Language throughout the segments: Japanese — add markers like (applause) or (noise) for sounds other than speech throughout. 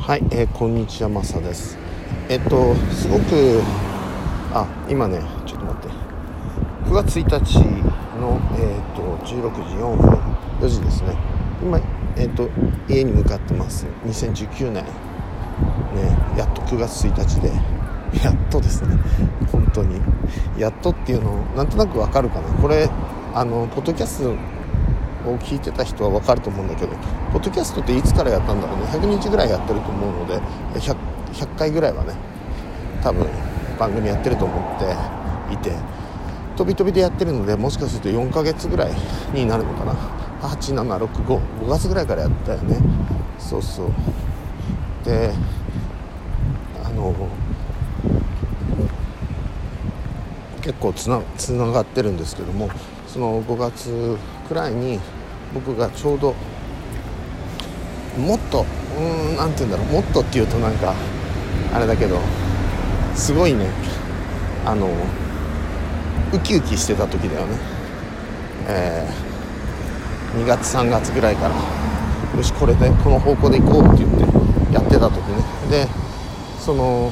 はい、えー、こんにちはマサです。えっとすごくあ今ねちょっと待って。9月1日の、えー、っと16時4分4時ですね。今、えー、っと家に向かってます。2019年ねやっと9月1日で。やっとですね。本当に。やっとっていうのなんとなくわかるかな。これあのポッドキャストを聞いてた人は分かると思うんだけどポッドキャストっていつからやったんだろうね。100日ぐらいやってると思うので 100, 100回ぐらいはね多分番組やってると思っていて飛び飛びでやってるのでもしかすると4ヶ月ぐらいになるのかな。87655月ぐらいからやったよね。そうそう。であの結構つなつながってるんですけどもその5月くらいに僕がちょうどもっとうん何て言うんだろうもっとっていうとなんかあれだけどすごいねあのウキウキしてた時だよね。えー、2月3月ぐらいからよしこれでこの方向で行こうって言ってやってた時ね。でその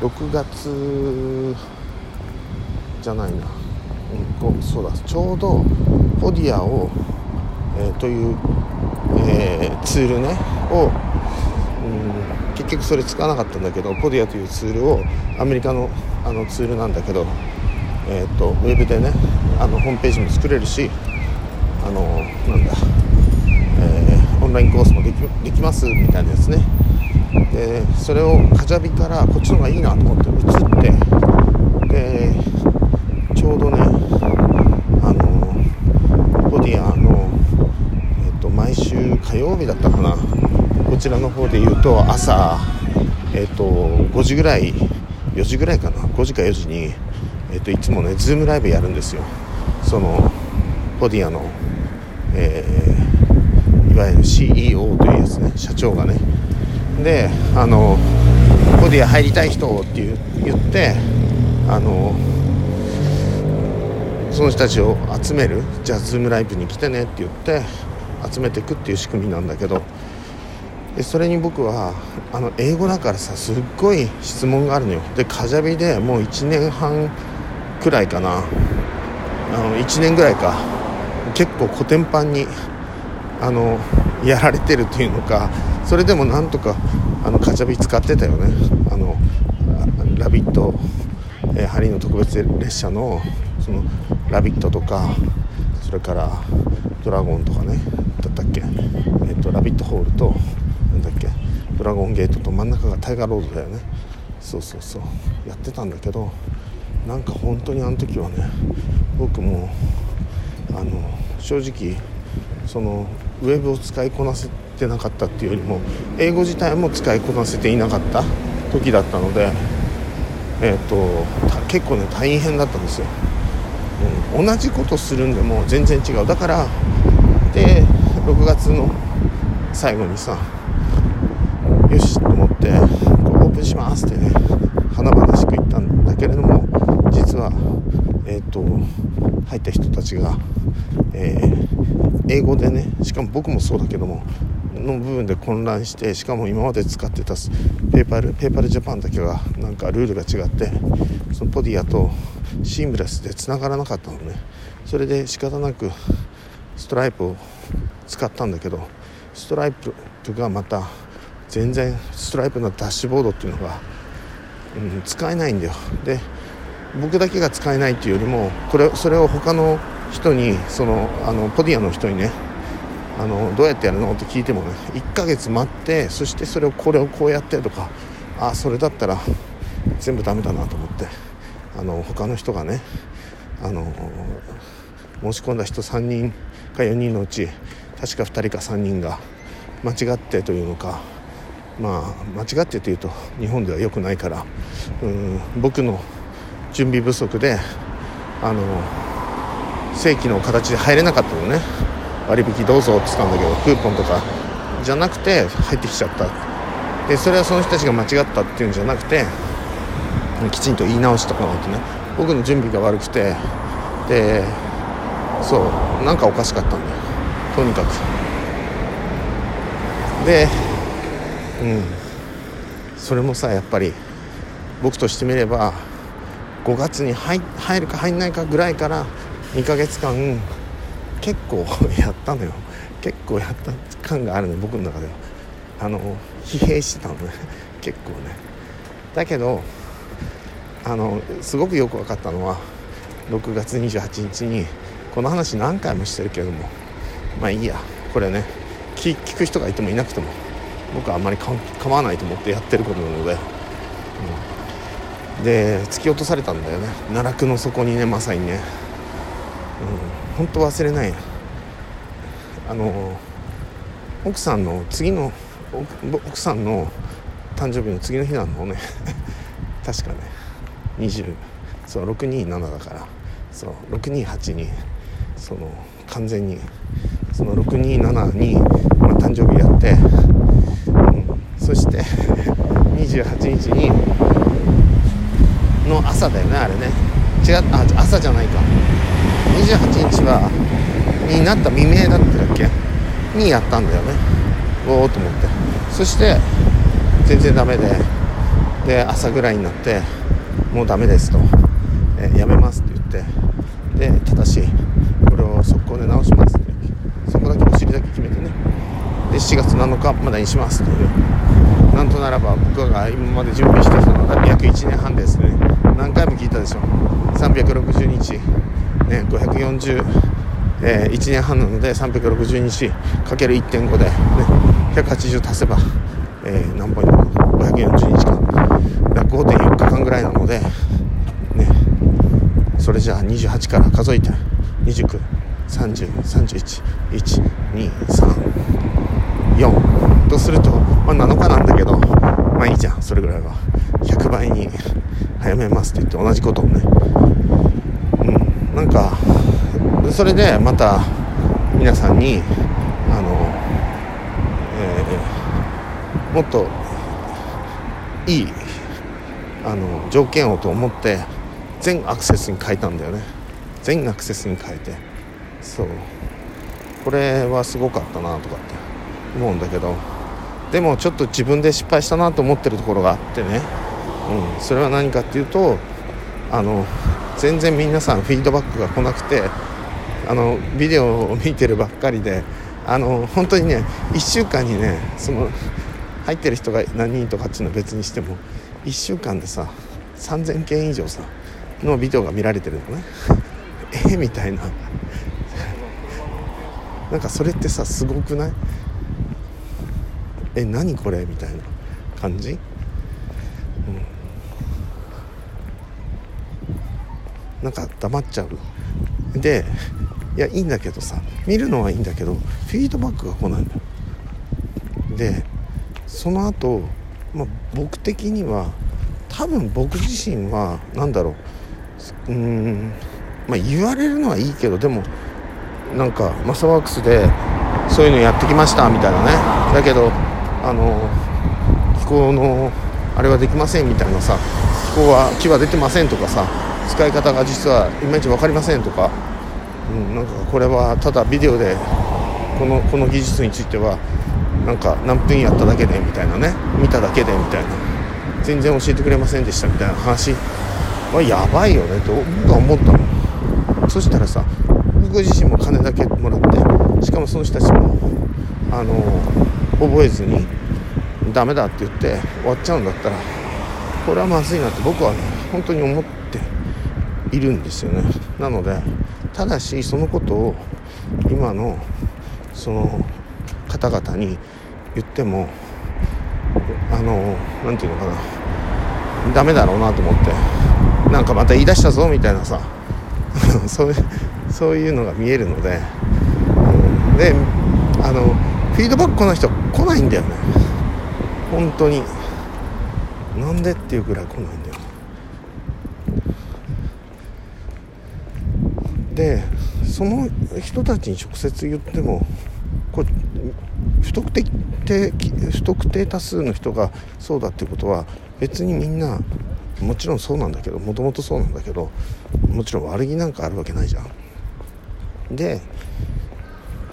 うん6月じゃないな、うん、そうだちょうどポディアを、えー、という、えー、ツールねを、うん、結局それ使わなかったんだけどポディアというツールをアメリカのあのツールなんだけど、えーと、ウェブでねあのホームページも作れるしあのなんだ、えー、オンラインコースもできできますみたいなやつね。でそれをカジャビからこっちの方がいいなと思って移ってでちょうどねあのポディアの、えっと、毎週火曜日だったかな。こちらの方で言うと朝、えっと、5時ぐらい4時ぐらいかな。5時か4時に、えっと、いつもねズームライブやるんですよ。その Podia の、えー、いわゆる CEO というやつね社長がね。であの Podia 入りたい人って言ってあのその人たちを集めるじゃあズームライブに来てねって言って集めていくっていう仕組みなんだけどでそれに僕はあの英語だからさすっごい質問があるのよ。で Kajabi でもう1年半くらいかな。あの1年ぐらいか。結構コテンパンにあのやられてるというのか。それでもなんとかあのカジャビ使ってたよね。あの「ラビット!」えー、ハリーの特別列車のその「ラビット!」とかそれから「ドラゴン」とかねだったっけ、えーと、ラビットホールとなだっけ？ドラゴンゲートと真ん中がタイガーロードだよね。そうそうそう。やってたんだけどなんか本当にあの時はね僕もあの正直そのウェブを使いこなせてなかったっていうよりも英語自体も使いこなせていなかった時だったのでえーと、結構ね大変だったんですよ、同じことするんでも全然違う。だからで6月の最後にさよしと思ってオープンしますってね華々しく言ったんだけれども実はえっ、ー、と入った人たちが、えー、英語でねしかも僕もそうだけどもの部分で混乱してしかも今まで使ってたペーパルペーパルジャパンだけはなんかルールが違ってそのポディアとシームレスで繋がらなかったのね。それで仕方なくストライプを使ったんだけどストライプがまた全然ストライプのダッシュボードっていうのが、うん、使えないんだよ。で僕だけが使えないっていうよりもこれそれを他の人にそのあのポディアの人にねあのどうやってやるの？って聞いてもね1ヶ月待ってそしてそれをこれをこうやってとかあそれだったら全部ダメだなと思ってあの他の人がねあの申し込んだ人3人か4人のうち確か2人か3人が間違ってというのかまあ間違ってというと日本では良くないからうん僕の準備不足であの正規の形で入れなかったのね。割引どうぞって言ったんだけどクーポンとかじゃなくて入ってきちゃった。でそれはその人たちが間違ったっていうんじゃなくてきちんと言い直しとかなってね。僕の準備が悪くてでそうなんかおかしかったんだよ。とにかく。でうん。それもさやっぱり僕としてみれば5月に入入るか入んないかぐらいから2ヶ月間結構 (laughs) やったのよ。結構やった感があるね僕の中では。あの疲弊してたのね。(laughs) 結構ね。だけどあのすごくよく分かったのは6月28日にこの話何回もしてるけどもまあいいやこれね聞く人がいてもいなくても僕はあんまり構わないと思ってやってることなので、うん、で突き落とされたんだよね。奈落の底にねまさにね、うん、本当忘れない。あの奥さんの次の奥さんの誕生日の次の日なのね。(laughs) 確かね。20そう627だから。そう628にその完全に。その627に、まあ、誕生日やって、うん、そして (laughs) 28日にの朝だよねあれね。違うあ朝じゃないか。28日はになった未明だったっけ？にやったんだよね。おおと思って。そして全然ダメでで朝ぐらいになってもうダメですと、えー、やめますって言って。でただしこれを速攻で直しますって。そこだけお尻だけ決めてね。で7月7日までにしますという。なんとならば僕が今まで準備してきたのが約1年半ですね。何回も聞いたでしょ。360日。ね540えー、1年半なので360日かける1.5で、ね、180足せば、えー、何本になるの540日間5.4日間ぐらいなので、ね、それじゃあ28から数えて29 30、31、1、2、3、4とすると、まあ、7日なんだけど、まあいいじゃん、それぐらいは。100倍に早めますって言って同じことをね。なんか、それでまた皆さんに、あの、えー、もっといいあの条件をと思って全アクセスに変えたんだよね。全アクセスに変えて。そう。これはすごかったなとかって思うんだけど。でもちょっと自分で失敗したなと思ってるところがあってね、うん、それは何かっていうとあの全然皆さんフィードバックが来なくてあのビデオを見てるばっかりであの本当にね1週間にねその入ってる人が何人とかっていうのは別にしても1週間でさ3000件以上さのビデオが見られてるのね。(laughs) え？みたいな。(laughs) なんかそれってさすごくない？え何これ？みたいな感じ、うん、なんか黙っちゃう。でいやいいんだけどさ見るのはいいんだけどフィードバックが来ないのでその後、まあ、僕的には多分僕自身は何だろううーんまあ言われるのはいいけどでもなんかマサワークスでそういうのやってきましたみたいなね。だけどあの気候のあれはできませんみたいなさ気候は木は出てませんとかさ使い方が実はいまいち分かりませんとか、うん、なんかこれはただビデオでこのこの技術についてはなんか何分やっただけでみたいなね。見ただけでみたいな。全然教えてくれませんでしたみたいな話はやばいよねと僕は思ったの。そしたらさ僕自身も金だけもらってしかもその人たちもあの覚えずにダメだって言って終わっちゃうんだったらこれはまずいなって僕はね本当に思っているんですよね。なのでただしそのことを今のその方々に言ってもあの何て言うのかな。ダメだろうなと思ってなんかまた言い出したぞみたいなさ (laughs) そういうそういうのが見えるので、であのフィードバック来ない人来ないんだよね。本当に。なんでっていうぐらい来ないんだよでその人たちに直接言ってもこれ不特定不特定多数の人がそうだっていうことは別にみんなもちろんそうなんだけどもともとそうなんだけどもちろん悪気なんかあるわけないじゃん。で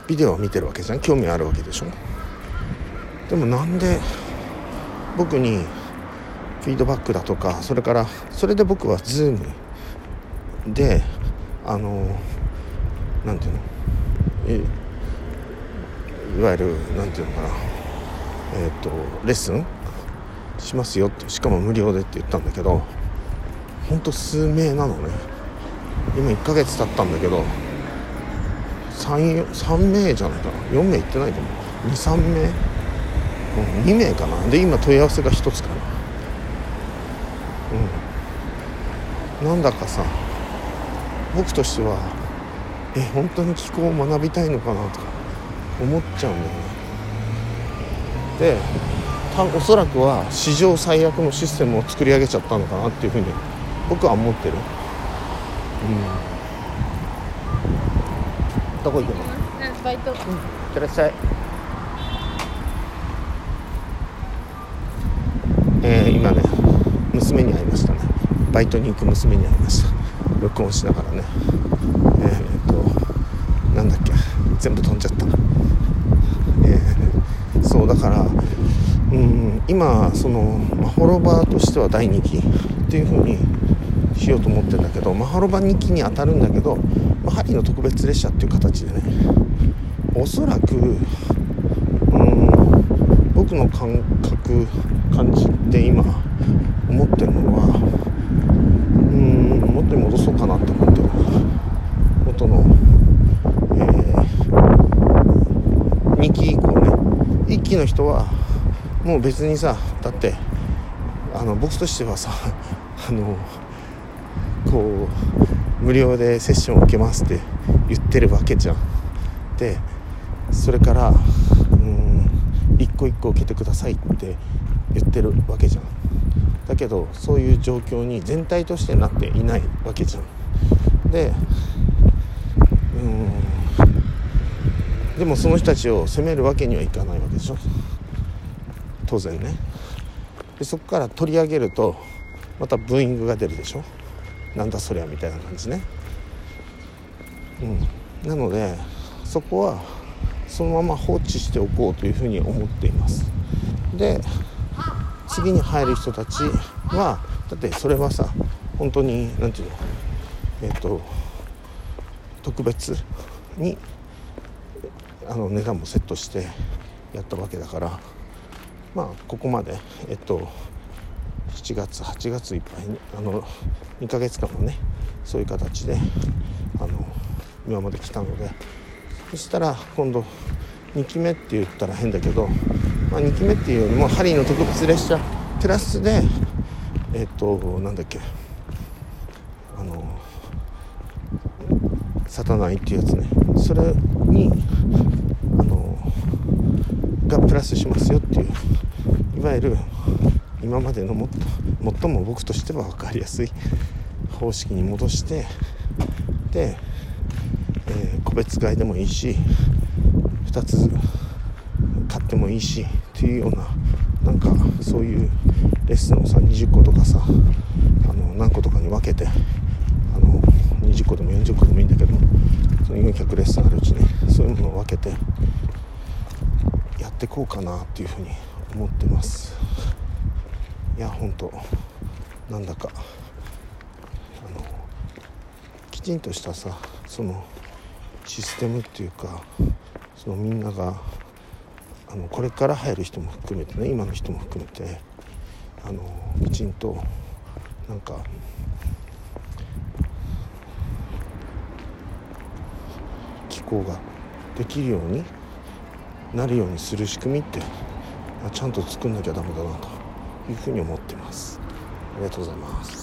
ビデオを見てるわけじゃん。興味あるわけでしょ。でもなんで僕にフィードバックだとかそれからそれで僕は Zoom であのなんていうの？いわゆるなんていうのかな。えっ、ー、とレッスン？しますよってしかも無料でって言ったんだけどほんと数名なのね。今1ヶ月経ったんだけど 3, 3名じゃないかな。4名いってないと思う。23名、うん、2名かな。で今問い合わせが1つかな。うん。なんだかさ僕としてはえ本当に気候を学びたいのかなとか思っちゃうんだよね。でおそらくは史上最悪のシステムを作り上げちゃったのかなっていうふうに僕は思ってる。うん。どこ行くの？バイト、うん、いってらっしゃい。えー、今ね娘に会いましたね。バイトに行く娘に会いました録音しながらね。えー、っとなんだっけ。全部飛んじゃった。えー、そうだからうん今そのマホロバとしては第2期っていう風にしようと思ってるんだけどマハロバ2期に当たるんだけど、まあ、ハリーの特別列車っていう形でねおそらくうん僕の感覚感じで今思ってるのはうん元に戻そうかなって思ってる。元の、えー、2期以降ね。1期の人はもう別にさだってあの僕としてはさ (laughs) あのこう無料でセッションを受けますって言ってるわけじゃん。でそれからうん一個一個受けてくださいって言ってるわけじゃん。だけどそういう状況に全体としてなっていないわけじゃん。でうん。でもその人たちを責めるわけにはいかないわけでしょ。当然ね。でそこから取り上げるとまたブーイングが出るでしょ。なんだそりゃみたいな感じね。うん。なのでそこはそのまま放置しておこうというふうに思っています。で次に入る人たちはだってそれはさ本当に何て言うのえっ、ー、と特別にあの値段もセットしてやったわけだからまあここまでえっと7月8月いっぱいあの2ヶ月間のねそういう形であの今まで来たのでそしたら今度2期目って言ったら変だけど、まあ、2期目っていうよりもハリーの特別列車。プラスでえっとなんだっけ。あのサタナイっていうやつね。それにあのがプラスしますよっていう。いわゆる今までのもっと最も僕としては分かりやすい。方式に戻してで、えー、個別買いでもいいし2つ買ってもいいしっていうようななんかそういうレッスンをさ20個とかさあの何個とかに分けてあの20個でも40個でもいいんだけどその400レッスンあるうちにそういうものを分けてやってこうかなっていうふうに思ってます。いや本当なんだかあのきちんとしたさそのシステムっていうかそのみんながあのこれから入る人も含めてね今の人も含めてあのきちんとなんか気候ができるようになるようにする仕組みってちゃんと作んなきゃダメだなというふうに思ってます。ありがとうございます。